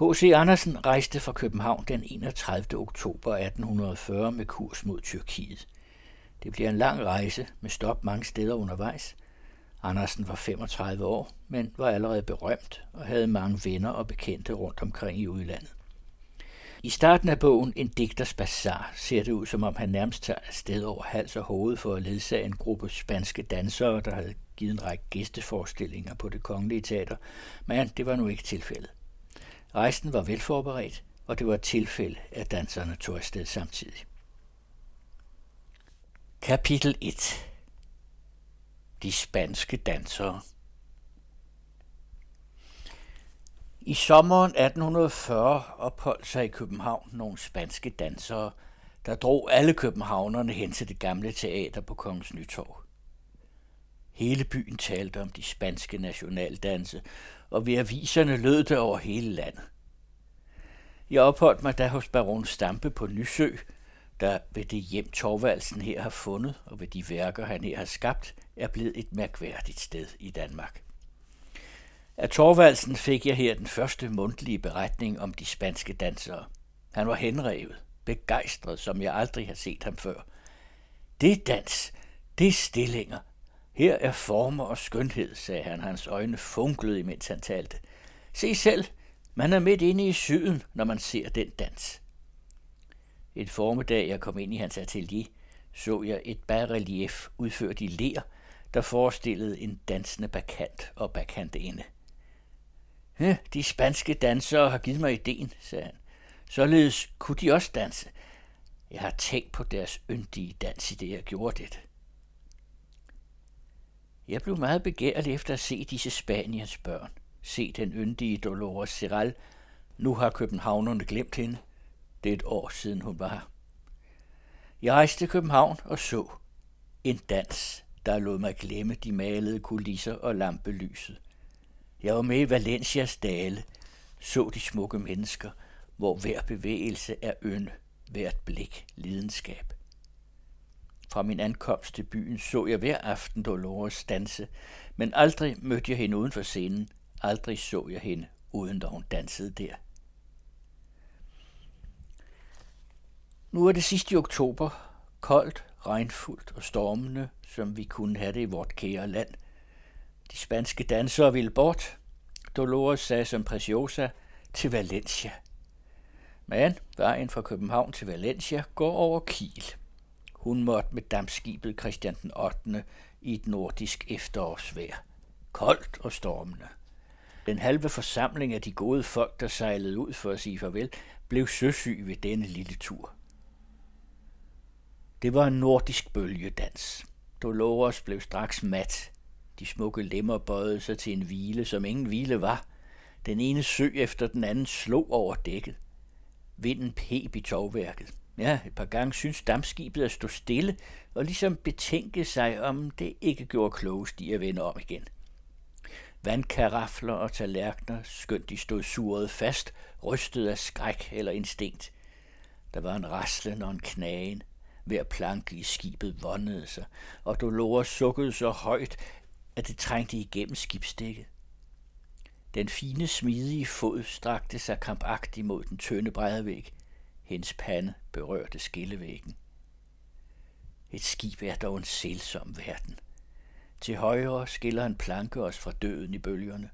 H.C. Andersen rejste fra København den 31. oktober 1840 med kurs mod Tyrkiet. Det bliver en lang rejse med stop mange steder undervejs. Andersen var 35 år, men var allerede berømt og havde mange venner og bekendte rundt omkring i udlandet. I starten af bogen En digters bazar ser det ud, som om han nærmest tager afsted over hals og hoved for at ledsage en gruppe spanske dansere, der havde givet en række gæsteforestillinger på det kongelige teater, men det var nu ikke tilfældet. Rejsen var velforberedt, og det var et tilfælde, at danserne tog afsted samtidig. Kapitel 1 De spanske dansere I sommeren 1840 opholdt sig i København nogle spanske dansere, der drog alle københavnerne hen til det gamle teater på Kongens Nytorv. Hele byen talte om de spanske nationaldanse, og ved aviserne lød det over hele landet. Jeg opholdt mig da hos baron Stampe på Nysø, der ved det hjem Torvaldsen her har fundet, og ved de værker, han her har skabt, er blevet et mærkværdigt sted i Danmark. Af Torvaldsen fik jeg her den første mundtlige beretning om de spanske dansere. Han var henrevet, begejstret, som jeg aldrig har set ham før. Det er dans, det er stillinger. Her er former og skønhed, sagde han. Hans øjne funklede, imens han talte. Se selv, man er midt inde i syden, når man ser den dans. En formiddag, jeg kom ind i hans atelier, så jeg et bas-relief udført i ler, der forestillede en dansende bakant og bakantinde. De spanske dansere har givet mig ideen, sagde han. Således kunne de også danse. Jeg har tænkt på deres yndige dans i det, jeg gjorde det. Jeg blev meget begærlig efter at se disse Spaniens børn. Se den yndige Dolores Seral. Nu har københavnerne glemt hende. Det er et år siden hun var her. Jeg rejste til København og så en dans, der lod mig glemme de malede kulisser og lampelyset. Jeg var med i Valencias dale, så de smukke mennesker, hvor hver bevægelse er ynde, hvert blik lidenskab. Fra min ankomst til byen så jeg hver aften Dolores danse, men aldrig mødte jeg hende uden for scenen. Aldrig så jeg hende, uden da hun dansede der. Nu er det sidst i oktober, koldt, regnfuldt og stormende, som vi kunne have det i vort kære land. De spanske dansere ville bort. Dolores sagde som Preciosa til Valencia. Men vejen fra København til Valencia går over Kiel. Hun måtte med dampskibet Christian den 8. i et nordisk efterårsvejr. Koldt og stormende. Den halve forsamling af de gode folk, der sejlede ud for at sige farvel, blev søsyg ved denne lille tur. Det var en nordisk bølgedans. Dolores blev straks mat. De smukke lemmer bøjede sig til en hvile, som ingen hvile var. Den ene sø efter den anden slog over dækket. Vinden peb i tovværket. Ja, et par gange synes dammskibet at stå stille og ligesom betænke sig, om det ikke gjorde klogest i at vende om igen. Vandkarafler og tallerkener, skønt de stod suret fast, rystede af skræk eller instinkt. Der var en raslen og en knagen. Hver planke i skibet vondede sig, og Dolores sukkede så højt, at det trængte igennem skibsdækket. Den fine, smidige fod strakte sig krampagtigt mod den tynde bræddevæg. Hendes pande berørte skillevæggen. Et skib er dog en selsom verden. Til højre skiller en planke os fra døden i bølgerne.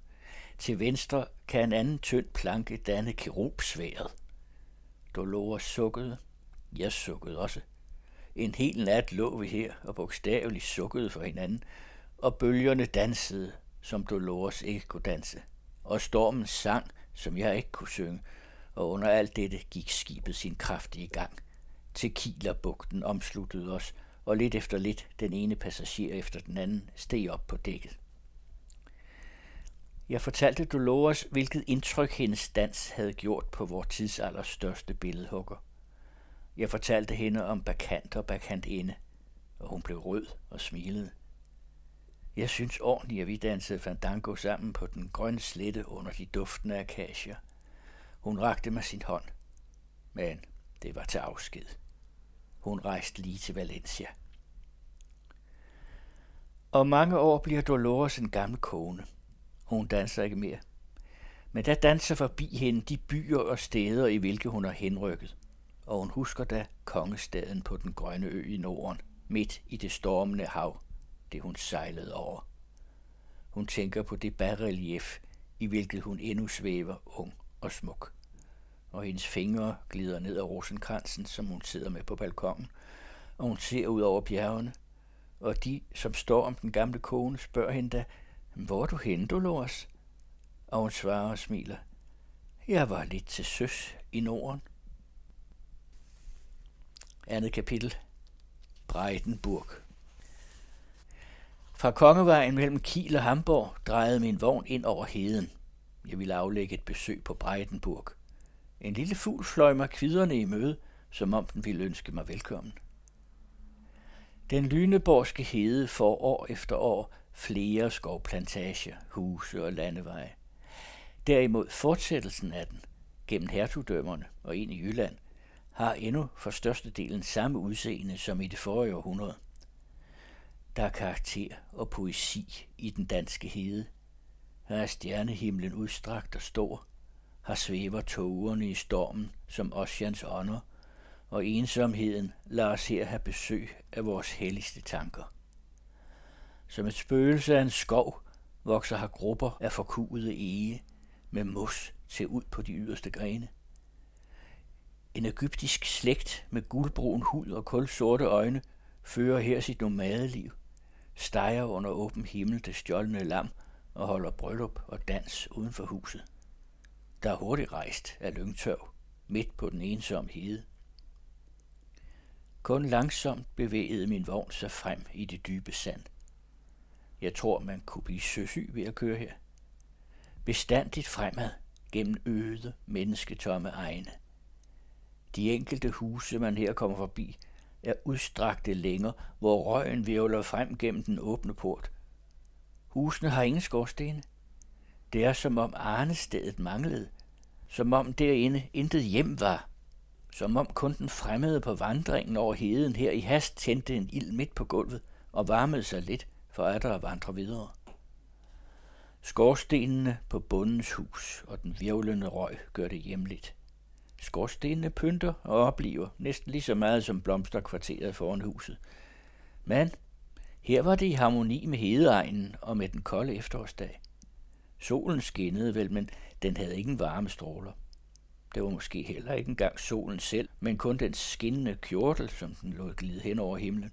Til venstre kan en anden tynd planke danne kerubsværet. Dolores sukkede. Jeg sukkede også. En hel nat lå vi her og bogstaveligt sukkede for hinanden, og bølgerne dansede, som Dolores ikke kunne danse, og stormen sang, som jeg ikke kunne synge, og under alt dette gik skibet sin kraftige gang. Til Kielerbugten omsluttede os, og lidt efter lidt den ene passager efter den anden steg op på dækket. Jeg fortalte Dolores, hvilket indtryk hendes dans havde gjort på vores tidsalders største billedhugger. Jeg fortalte hende om bakant og bakantinde, og hun blev rød og smilede. Jeg synes ordentligt, at vi dansede fandango sammen på den grønne slette under de duftende akacier. Hun rakte mig sin hånd, men det var til afsked. Hun rejste lige til Valencia. Og mange år bliver Dolores en gammel kone. Hun danser ikke mere. Men der danser forbi hende de byer og steder, i hvilke hun har henrykket. Og hun husker da kongestaden på den grønne ø i Norden, midt i det stormende hav, det hun sejlede over. Hun tænker på det barrelief, i hvilket hun endnu svæver ung og smuk. Og hendes fingre glider ned ad rosenkransen, som hun sidder med på balkongen, og hun ser ud over bjergene, og de, som står om den gamle kone, spørger hende da, hvor er du henne, Dolores? Og hun svarer og smiler, jeg var lidt til søs i Norden. Andet kapitel. Breitenburg. Fra Kongevejen mellem Kiel og Hamburg drejede min vogn ind over heden. Jeg ville aflægge et besøg på Breitenburg. En lille fugl fløj mig kviderne i møde, som om den ville ønske mig velkommen. Den Lyneborgske hede får år efter år flere skovplantager, huse og landeveje. Derimod fortsættelsen af den, gennem hertugdømmerne og ind i Jylland, har endnu for størstedelen samme udseende som i det forrige århundrede. Der er karakter og poesi i den danske hede. Her er stjernehimlen udstrakt og stor her svæver tågerne i stormen som Ossians ånder, og ensomheden lader os her have besøg af vores helligste tanker. Som et spøgelse af en skov vokser her grupper af forkuede ege med mos til ud på de yderste grene. En egyptisk slægt med guldbrun hud og kulsorte øjne fører her sit nomadeliv, steger under åben himmel det stjålne lam og holder bryllup og dans uden for huset. Der er hurtigt rejst af lyngtørv midt på den ensomme hede. Kun langsomt bevægede min vogn sig frem i det dybe sand. Jeg tror, man kunne blive søsyg ved at køre her. Bestandigt fremad gennem øde, mennesketomme egne. De enkelte huse, man her kommer forbi, er udstrakte længer, hvor røgen virvler frem gennem den åbne port. Husene har ingen skorstene. Det er som om arnestedet manglede, som om derinde intet hjem var, som om kun den fremmede på vandringen over heden her i hast tændte en ild midt på gulvet og varmede sig lidt, for at der vandre videre. Skorstenene på bundens hus og den virvlende røg gør det hjemligt. Skorstenene pynter og oplever næsten lige så meget som blomsterkvarteret foran huset. Men her var det i harmoni med hedeegnen og med den kolde efterårsdag. Solen skinnede vel, men den havde ingen varme stråler. Det var måske heller ikke engang solen selv, men kun den skinnende kjortel, som den lå glide hen over himlen.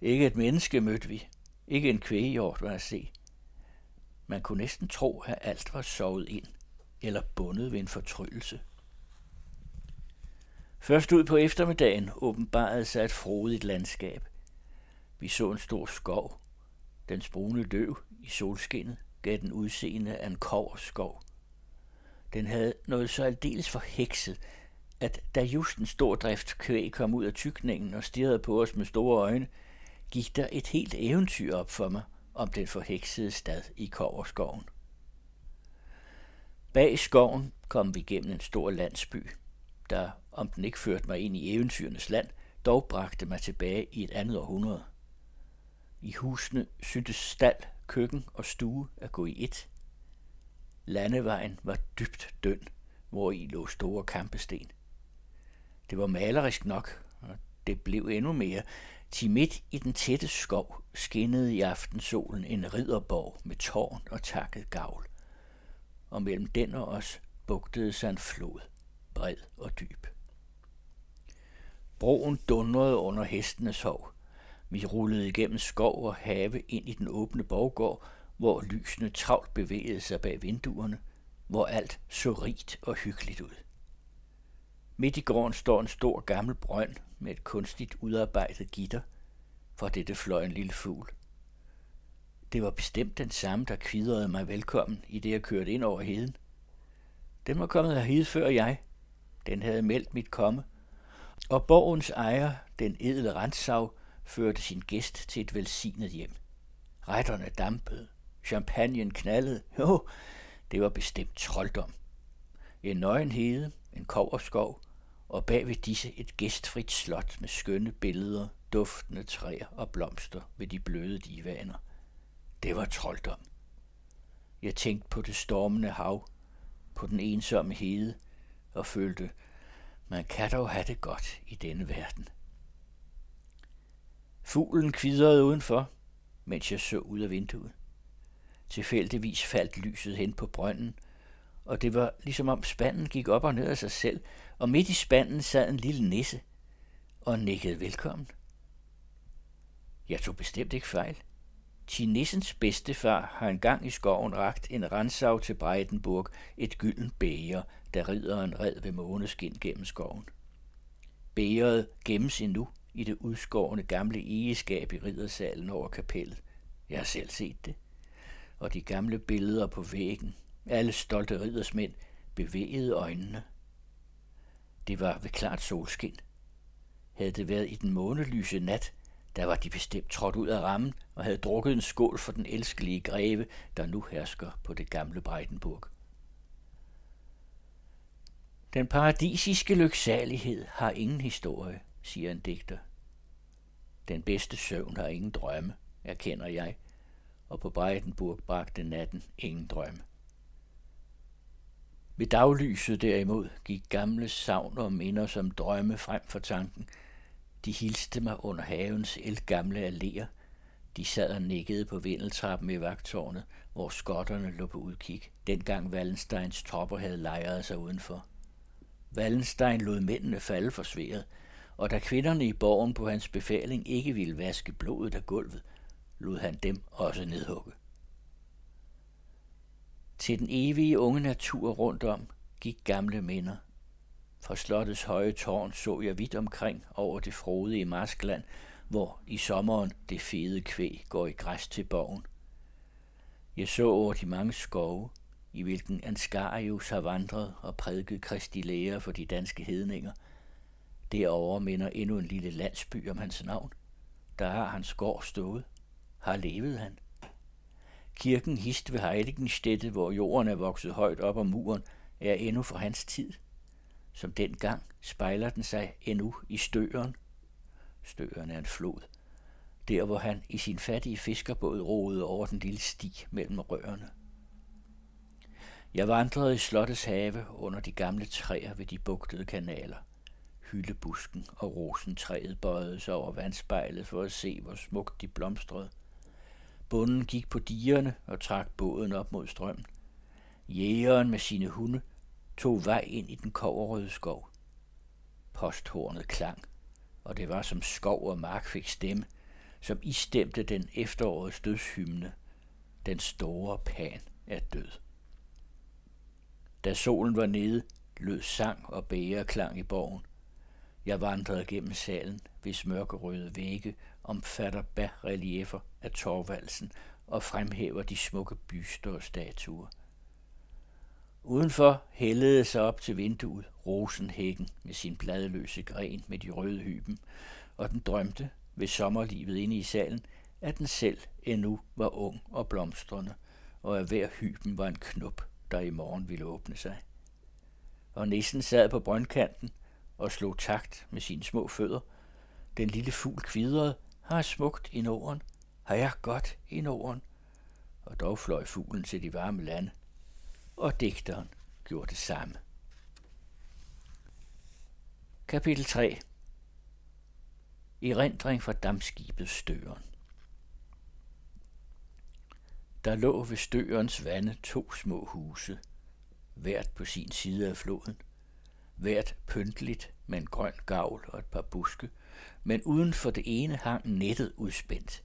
Ikke et menneske mødte vi. Ikke en kvægehjort var at se. Man kunne næsten tro, at alt var sovet ind, eller bundet ved en fortryllelse. Først ud på eftermiddagen åbenbarede sig et frodigt landskab. Vi så en stor skov. Den brune løv i solskinnet gav den udseende af en koverskov. Den havde noget så aldeles forhekset, at da just en stor drift kvæg kom ud af tykningen og stirrede på os med store øjne, gik der et helt eventyr op for mig om den forheksede stad i Koverskoven. Bag skoven kom vi gennem en stor landsby, der, om den ikke førte mig ind i eventyrenes land, dog bragte mig tilbage i et andet århundrede. I husene syntes stald, køkken og stue at gå i et. Landevejen var dybt døn, hvor i lå store kampesten. Det var malerisk nok, og det blev endnu mere, til midt i den tætte skov skinnede i aftensolen en ridderborg med tårn og takket gavl. Og mellem den og os bugtede sig en flod, bred og dyb. Broen dundrede under hestenes hov. Vi rullede igennem skov og have ind i den åbne borggård, hvor lysene travlt bevægede sig bag vinduerne, hvor alt så rigt og hyggeligt ud. Midt i gården står en stor gammel brønd med et kunstigt udarbejdet gitter. For dette fløj en lille fugl. Det var bestemt den samme, der kvidrede mig velkommen, i det jeg kørte ind over heden. Den var kommet herhed før jeg. Den havde meldt mit komme. Og borgens ejer, den edle Rensau, førte sin gæst til et velsignet hjem. Retterne dampede, champagnen knaldede. Jo, det var bestemt trolddom. En nøgenhede, en koverskov, og bag ved disse et gæstfrit slot med skønne billeder, duftende træer og blomster ved de bløde divaner. Det var trolddom. Jeg tænkte på det stormende hav, på den ensomme hede og følte, man kan dog have det godt i denne verden. Fuglen kvidrede udenfor, mens jeg så ud af vinduet. Tilfældigvis faldt lyset hen på brønden, og det var ligesom om spanden gik op og ned af sig selv, og midt i spanden sad en lille nisse og nikkede velkommen. Jeg tog bestemt ikke fejl. Tinissens bedstefar har engang i skoven ragt en rensav til Breitenburg, et gylden bæger, der rider en red ved måneskin gennem skoven. Bægeret gemmes endnu i det udskårne gamle egeskab i riddersalen over kapellet. Jeg har selv set det. Og de gamle billeder på væggen, alle stolte riddersmænd, bevægede øjnene. Det var ved klart solskin. Havde det været i den månelyse nat, der var de bestemt trådt ud af rammen og havde drukket en skål for den elskelige greve, der nu hersker på det gamle Breitenburg. Den paradisiske lyksalighed har ingen historie, siger en digter. Den bedste søvn har ingen drømme, erkender jeg, og på Breitenburg bragte natten ingen drømme. Ved daglyset derimod gik gamle savn og minder som drømme frem for tanken. De hilste mig under havens elgamle alléer. De sad og nikkede på vindeltrappen i vagtårnet, hvor skotterne lå på udkig, dengang Wallensteins tropper havde lejret sig udenfor. Wallenstein lod mændene falde for sværet, og da kvinderne i borgen på hans befaling ikke ville vaske blodet af gulvet, lod han dem også nedhugge. Til den evige unge natur rundt om gik gamle minder. Fra slottets høje tårn så jeg vidt omkring over det frodige Marskland, hvor i sommeren det fede kvæg går i græs til borgen. Jeg så over de mange skove, i hvilken Ansgarius har vandret og prædiket Kristi lære for de danske hedninger. Derovre minder endnu en lille landsby om hans navn. Der har hans gård stået. Har levet han? Kirken hist ved Heiligenstedte, hvor jorden er vokset højt op om muren, er endnu fra hans tid. Som dengang spejler den sig endnu i Støren. Støren er en flod. Der, hvor han i sin fattige fiskerbåd roede over den lille sti mellem rørene. Jeg vandrede i slottets have under de gamle træer ved de bugtede kanaler. Hyldebusken og rosentræet bøjede sig over vandspejlet for at se, hvor smukt de blomstrede. Bunden gik på dierne og trak båden op mod strømmen. Jægeren med sine hunde tog vej ind i den koverrøde skov. Posthornet klang, og det var som skov og mark fik stemme, som istemte den efterårets dødshymne. Den store pan er død. Da solen var nede, lød sang og bæreklang i borgen. Jeg vandrede gennem salen, hvis mørkerøde vægge omfatter bas-reliefer af Torvaldsen og fremhæver de smukke byster og statuer. Udenfor hældede sig op til vinduet rosenhækken med sin bladløse gren med de røde hyben, og den drømte ved sommerlivet inde i salen, at den selv endnu var ung og blomstrende, og at hver hyben var en knop, der i morgen ville åbne sig. Og nissen sad på brøndkanten og slog takt med sine små fødder. Den lille fugl kvidrede, har smukt i Norden, har jeg godt i Norden. Og dog fløj fuglen til de varme lande, og digteren gjorde det samme. Kapitel 3 I rendring fra dammskibet Støren Der lå ved Størens vande to små huse, hvert på sin side af floden, hvert pyntligt med en grøn gavl og et par buske, men uden for det ene hang nettet udspændt,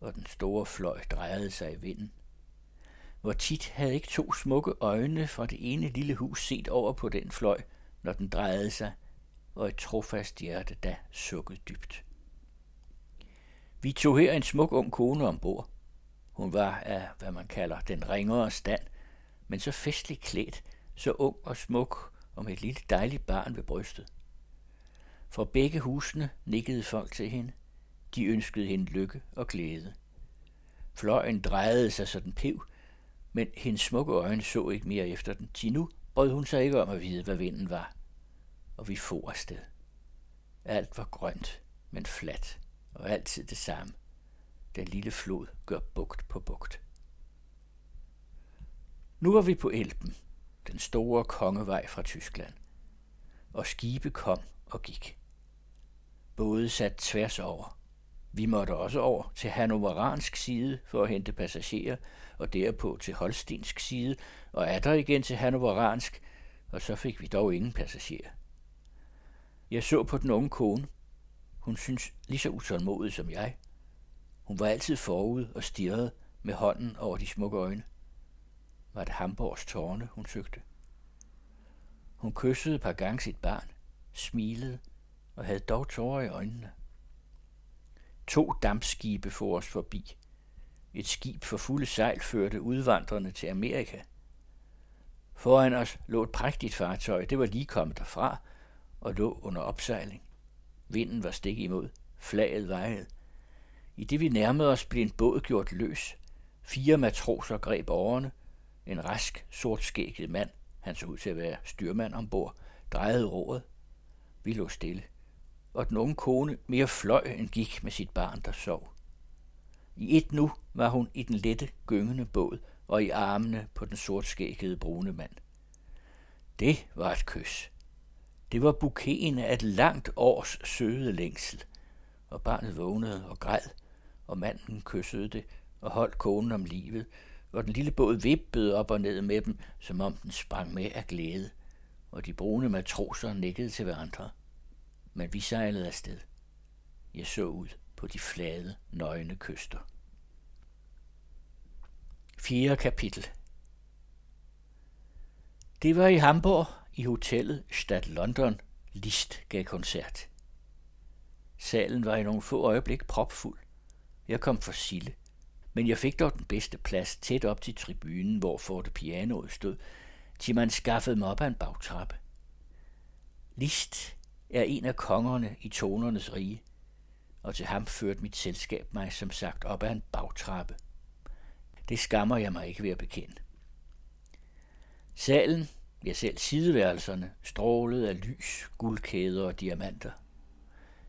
og den store fløj drejede sig i vinden. Hvor tit havde ikke to smukke øjne fra det ene lille hus set over på den fløj, når den drejede sig, og et trofast hjerte da sukkede dybt. Vi tog her en smuk ung kone ombord. Hun var af, hvad man kalder, den ringere stand, men så festligt klædt, så ung og smuk, og med et lille dejligt barn ved brystet. For begge husene nikkede folk til hende. De ønskede hende lykke og glæde. Fløjen drejede sig så den pev, men hendes smukke øjne så ikke mere efter den. Til nu brød hun sig ikke om at vide, hvad vinden var. Og vi for afsted. Alt var grønt, men fladt, og altid det samme. Den lille flod gør bugt på bugt. Nu var vi på Elben, den store kongevej fra Tyskland. Og skibe kom og gik. Både sat tværs over. Vi måtte også over til hannoveransk side for at hente passagerer, og derpå til holstinsk side, og er der igen til hannoveransk, og så fik vi dog ingen passagerer. Jeg så på den unge kone. Hun synes lige så utålmodig som jeg. Hun var altid forud og stirrede med hånden over de smukke øjne. Var det Hamburgs tårne, hun søgte? Hun kyssede et par gange sit barn, smilede og havde dog tårer i øjnene. To dampskibe for os forbi. Et skib for fulde sejl førte udvandrerne til Amerika. Foran os lå et prægtigt fartøj, det var lige kommet derfra og lå under opsejling. Vinden var stik imod, flaget vejede. I det vi nærmede os, blev en båd gjort løs. Fire matroser greb årene. En rask, sortskægget mand, han så ud til at være styrmand ombord, drejede roret. Vi lå stille og den unge kone mere fløj end gik med sit barn, der sov. I et nu var hun i den lette, gyngende båd og i armene på den sortskæggede brune mand. Det var et kys. Det var buketen af et langt års søde længsel, og barnet vågnede og græd, og manden kyssede det og holdt konen om livet, og den lille båd vippede op og ned med dem, som om den sprang med af glæde, og de brune matroser nikkede til hverandre men vi sejlede afsted. Jeg så ud på de flade, nøgne kyster. 4. kapitel Det var i Hamburg, i hotellet Stad London, List gav koncert. Salen var i nogle få øjeblik propfuld. Jeg kom for Sille, men jeg fik dog den bedste plads tæt op til tribunen, hvor fortepianoet stod, til man skaffede mig op ad en bagtrappe. List er en af kongerne i tonernes rige, og til ham førte mit selskab mig som sagt op ad en bagtrappe. Det skammer jeg mig ikke ved at bekende. Salen, ja selv sideværelserne, strålede af lys, guldkæder og diamanter.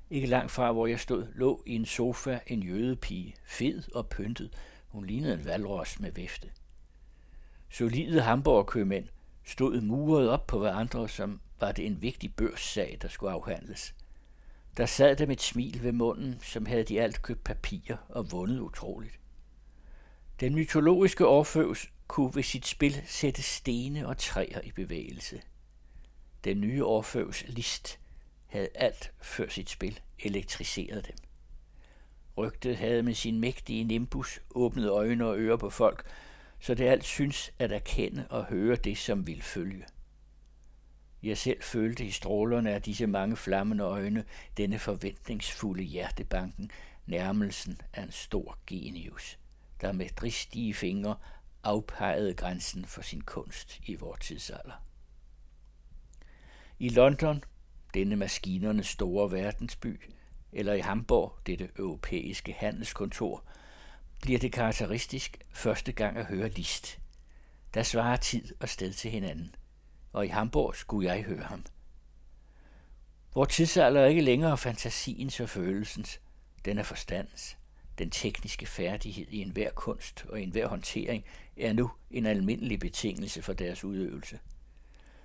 Ikke langt fra, hvor jeg stod, lå i en sofa en jødepige, fed og pyntet. Hun lignede en valros med væfte. Solide hamburgerkøbmænd stod muret op på hverandre som var det en vigtig børssag, der skulle afhandles. Der sad dem med et smil ved munden, som havde de alt købt papirer og vundet utroligt. Den mytologiske Orfeus kunne ved sit spil sætte stene og træer i bevægelse. Den nye Orfeus list havde alt før sit spil elektriseret dem. Rygtet havde med sin mægtige nimbus åbnet øjne og ører på folk, så det alt synes at erkende og høre det, som vil følge. Jeg selv følte i strålerne af disse mange flammende øjne denne forventningsfulde hjertebanken, nærmelsen af en stor genius, der med dristige fingre afpegede grænsen for sin kunst i vor tidsalder. I London, denne maskinernes store verdensby, eller i Hamburg, dette europæiske handelskontor, bliver det karakteristisk første gang at høre list. Der svarer tid og sted til hinanden – og i Hamburg skulle jeg høre ham. Vor tidsalder er ikke længere fantasiens og følelsens, den er forstandens. Den tekniske færdighed i enhver kunst og enhver håndtering er nu en almindelig betingelse for deres udøvelse.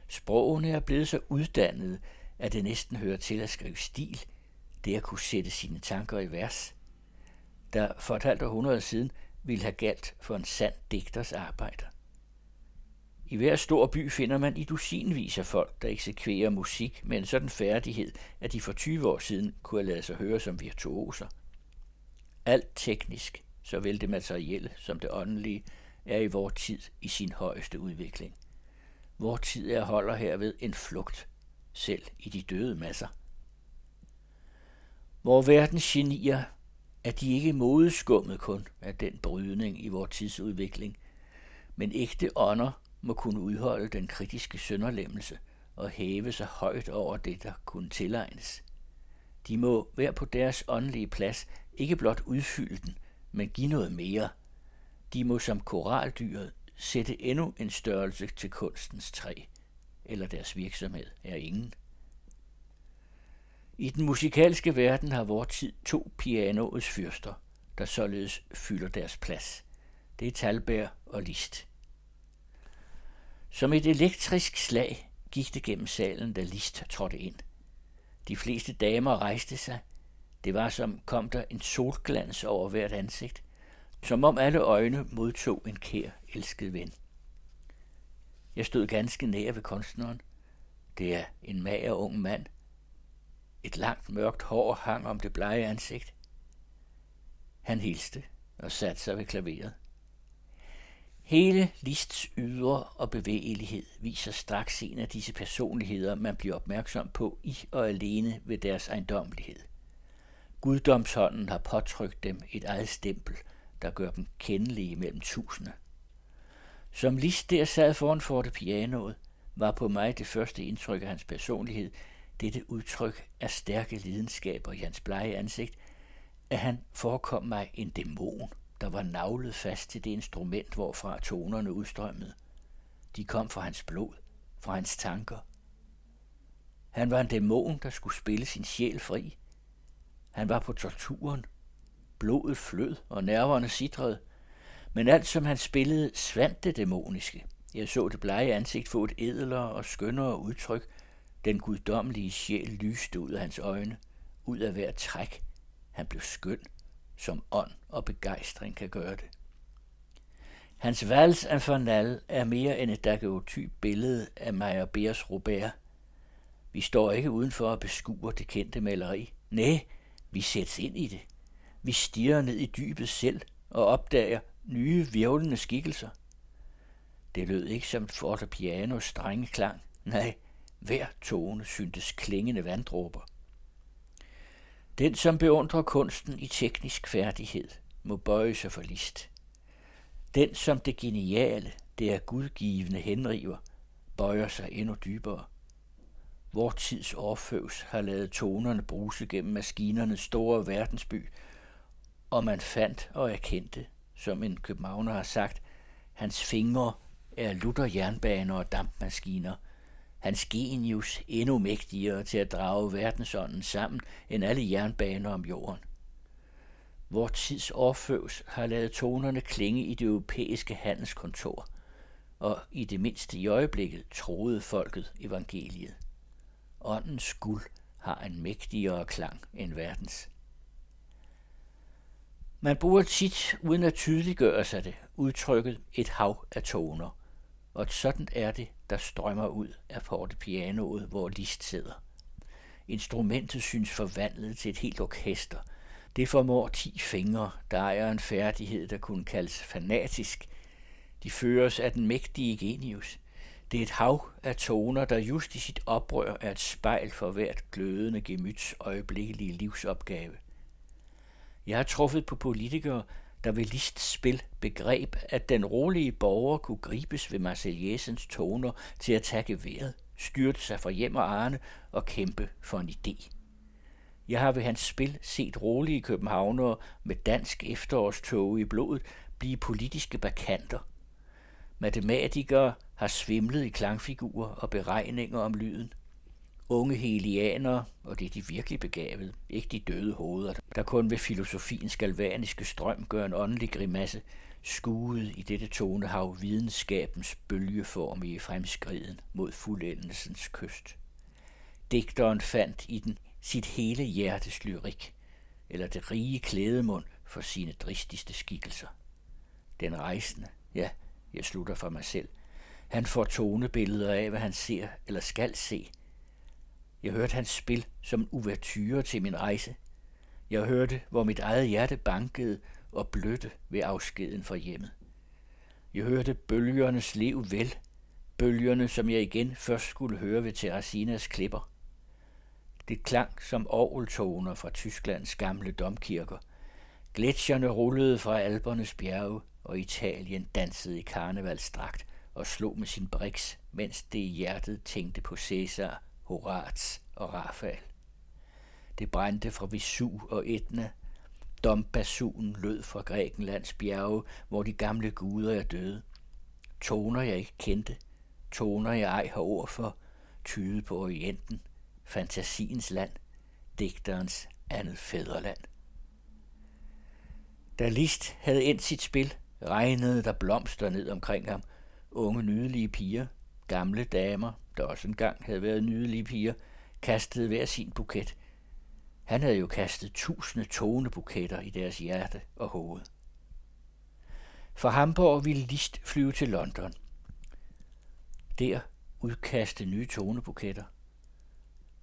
Sprogene er blevet så uddannede, at det næsten hører til at skrive stil, det at kunne sætte sine tanker i vers, der for et halvt århundrede siden ville have galt for en sand digters arbejder. I hver stor by finder man i dusinvis af folk, der eksekverer musik med en sådan færdighed, at de for 20 år siden kunne have lavet sig høre som virtuoser. Alt teknisk, såvel det materielle som det åndelige, er i vor tid i sin højeste udvikling. Vor tid er holder herved en flugt, selv i de døde masser. Vor verdens genier er de ikke modeskummet kun af den brydning i vores tidsudvikling, men ægte ånder må kunne udholde den kritiske sønderlemmelse og hæve sig højt over det, der kunne tilegnes. De må hver på deres åndelige plads ikke blot udfylde den, men give noget mere. De må som koraldyret sætte endnu en størrelse til kunstens træ, eller deres virksomhed er ingen. I den musikalske verden har vor tid to pianoets fyrster, der således fylder deres plads. Det er Talberg og Liszt. Som et elektrisk slag gik det gennem salen, da List trådte ind. De fleste damer rejste sig. Det var som kom der en solglans over hvert ansigt, som om alle øjne modtog en kær elsket ven. Jeg stod ganske nær ved kunstneren. Det er en mager ung mand. Et langt mørkt hår hang om det blege ansigt. Han hilste og satte sig ved klaveret. Hele Lists ydre og bevægelighed viser straks en af disse personligheder, man bliver opmærksom på i og alene ved deres ejendommelighed. Guddomshånden har påtrykt dem et eget stempel, der gør dem kendelige mellem tusinde. Som List der sad foran forte pianoet, var på mig det første indtryk af hans personlighed, dette udtryk af stærke lidenskaber i hans blege ansigt, at han forekom mig en dæmon – der var navlet fast til det instrument, hvorfra tonerne udstrømmede. De kom fra hans blod, fra hans tanker. Han var en dæmon, der skulle spille sin sjæl fri. Han var på torturen. Blodet flød, og nerverne sidrede. Men alt som han spillede, svandt det dæmoniske. Jeg så det blege ansigt få et edlere og skønnere udtryk. Den guddommelige sjæl lyste ud af hans øjne, ud af hver træk. Han blev skøn som ånd og begejstring kan gøre det. Hans vals infernal er mere end et daguerreotyp billede af Meyer Beers Robert. Vi står ikke udenfor at beskue det kendte maleri. Nej, vi sættes ind i det. Vi stiger ned i dybet selv og opdager nye virvlende skikkelser. Det lød ikke som et strenge klang. Nej, hver tone syntes klingende vanddråber. Den, som beundrer kunsten i teknisk færdighed, må bøje sig for list. Den, som det geniale, det er gudgivende henriver, bøjer sig endnu dybere. Vor tids orføvs har lavet tonerne bruse gennem maskinernes store verdensby, og man fandt og erkendte, som en københavner har sagt, hans fingre er lutter jernbaner og dampmaskiner – hans genius endnu mægtigere til at drage verdensånden sammen end alle jernbaner om jorden. Vor tids orføvs har lavet tonerne klinge i det europæiske handelskontor, og i det mindste i øjeblikket troede folket evangeliet. Åndens guld har en mægtigere klang end verdens. Man bruger tit, uden at tydeliggøre sig det, udtrykket et hav af toner – og sådan er det, der strømmer ud af fortepianoet, hvor List sidder. Instrumentet synes forvandlet til et helt orkester. Det formår ti fingre, der ejer en færdighed, der kunne kaldes fanatisk. De føres af den mægtige genius. Det er et hav af toner, der just i sit oprør er et spejl for hvert glødende gemyts øjeblikkelige livsopgave. Jeg har truffet på politikere, der ved list spil begreb, at den rolige borger kunne gribes ved Marseillesens toner til at tage geværet, styrte sig fra hjem og arne og kæmpe for en idé. Jeg har ved hans spil set rolige københavnere med dansk efterårstog i blodet blive politiske bakanter. Matematikere har svimlet i klangfigurer og beregninger om lyden – unge helianere, og det er de virkelig begavede, ikke de døde hoveder, der kun ved filosofiens galvaniske strøm gør en åndelig grimasse, skuet i dette tonehav videnskabens bølgeform i fremskriden mod fuldendelsens kyst. Digteren fandt i den sit hele hjertes lyrik, eller det rige klædemund for sine dristigste skikkelser. Den rejsende, ja, jeg slutter for mig selv, han får tonebilleder af, hvad han ser eller skal se – jeg hørte hans spil som uvertyre til min rejse. Jeg hørte, hvor mit eget hjerte bankede og blødte ved afskeden fra hjemmet. Jeg hørte bølgernes liv vel, bølgerne, som jeg igen først skulle høre ved Terrasinas klipper. Det klang som orgeltoner fra Tysklands gamle domkirker. Gletsjerne rullede fra Alpernes bjerge, og Italien dansede i karnevalstrakt og slog med sin briks, mens det i hjertet tænkte på Cæsar Horaz og Rafael. Det brændte fra Visu og Etna. Dombasunen lød fra Grækenlands bjerge, hvor de gamle guder er døde. Toner jeg ikke kendte, toner jeg ej har ord for, tyde på Orienten, fantasiens land, digterens andet fædreland. Da List havde endt sit spil, regnede der blomster ned omkring ham, unge nydelige piger, Gamle damer, der også engang havde været nydelige piger, kastede hver sin buket. Han havde jo kastet tusinde tonebuketter i deres hjerte og hoved. For Hamburg ville List flyve til London. Der udkaste nye tonebuketter.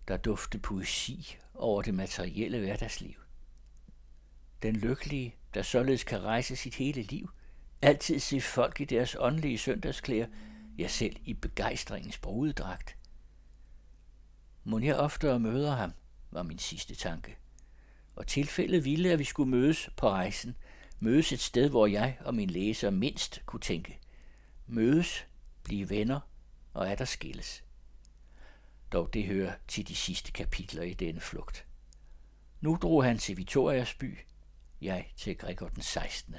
Der dufte poesi over det materielle hverdagsliv. Den lykkelige, der således kan rejse sit hele liv, altid se folk i deres åndelige søndagsklæder, ja selv i begejstringens brudedragt. Må jeg oftere møder ham, var min sidste tanke. Og tilfældet ville, at vi skulle mødes på rejsen, mødes et sted, hvor jeg og min læser mindst kunne tænke. Mødes, blive venner og er der skilles. Dog det hører til de sidste kapitler i denne flugt. Nu drog han til Victorias by, jeg til Gregor den 16.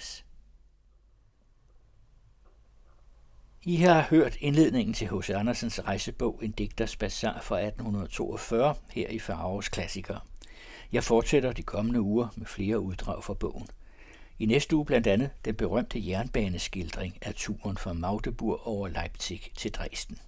I har hørt indledningen til H.C. Andersens rejsebog En digters bazar fra 1842 her i Farves klassiker. Jeg fortsætter de kommende uger med flere uddrag fra bogen. I næste uge blandt andet den berømte jernbaneskildring af turen fra Magdeburg over Leipzig til Dresden.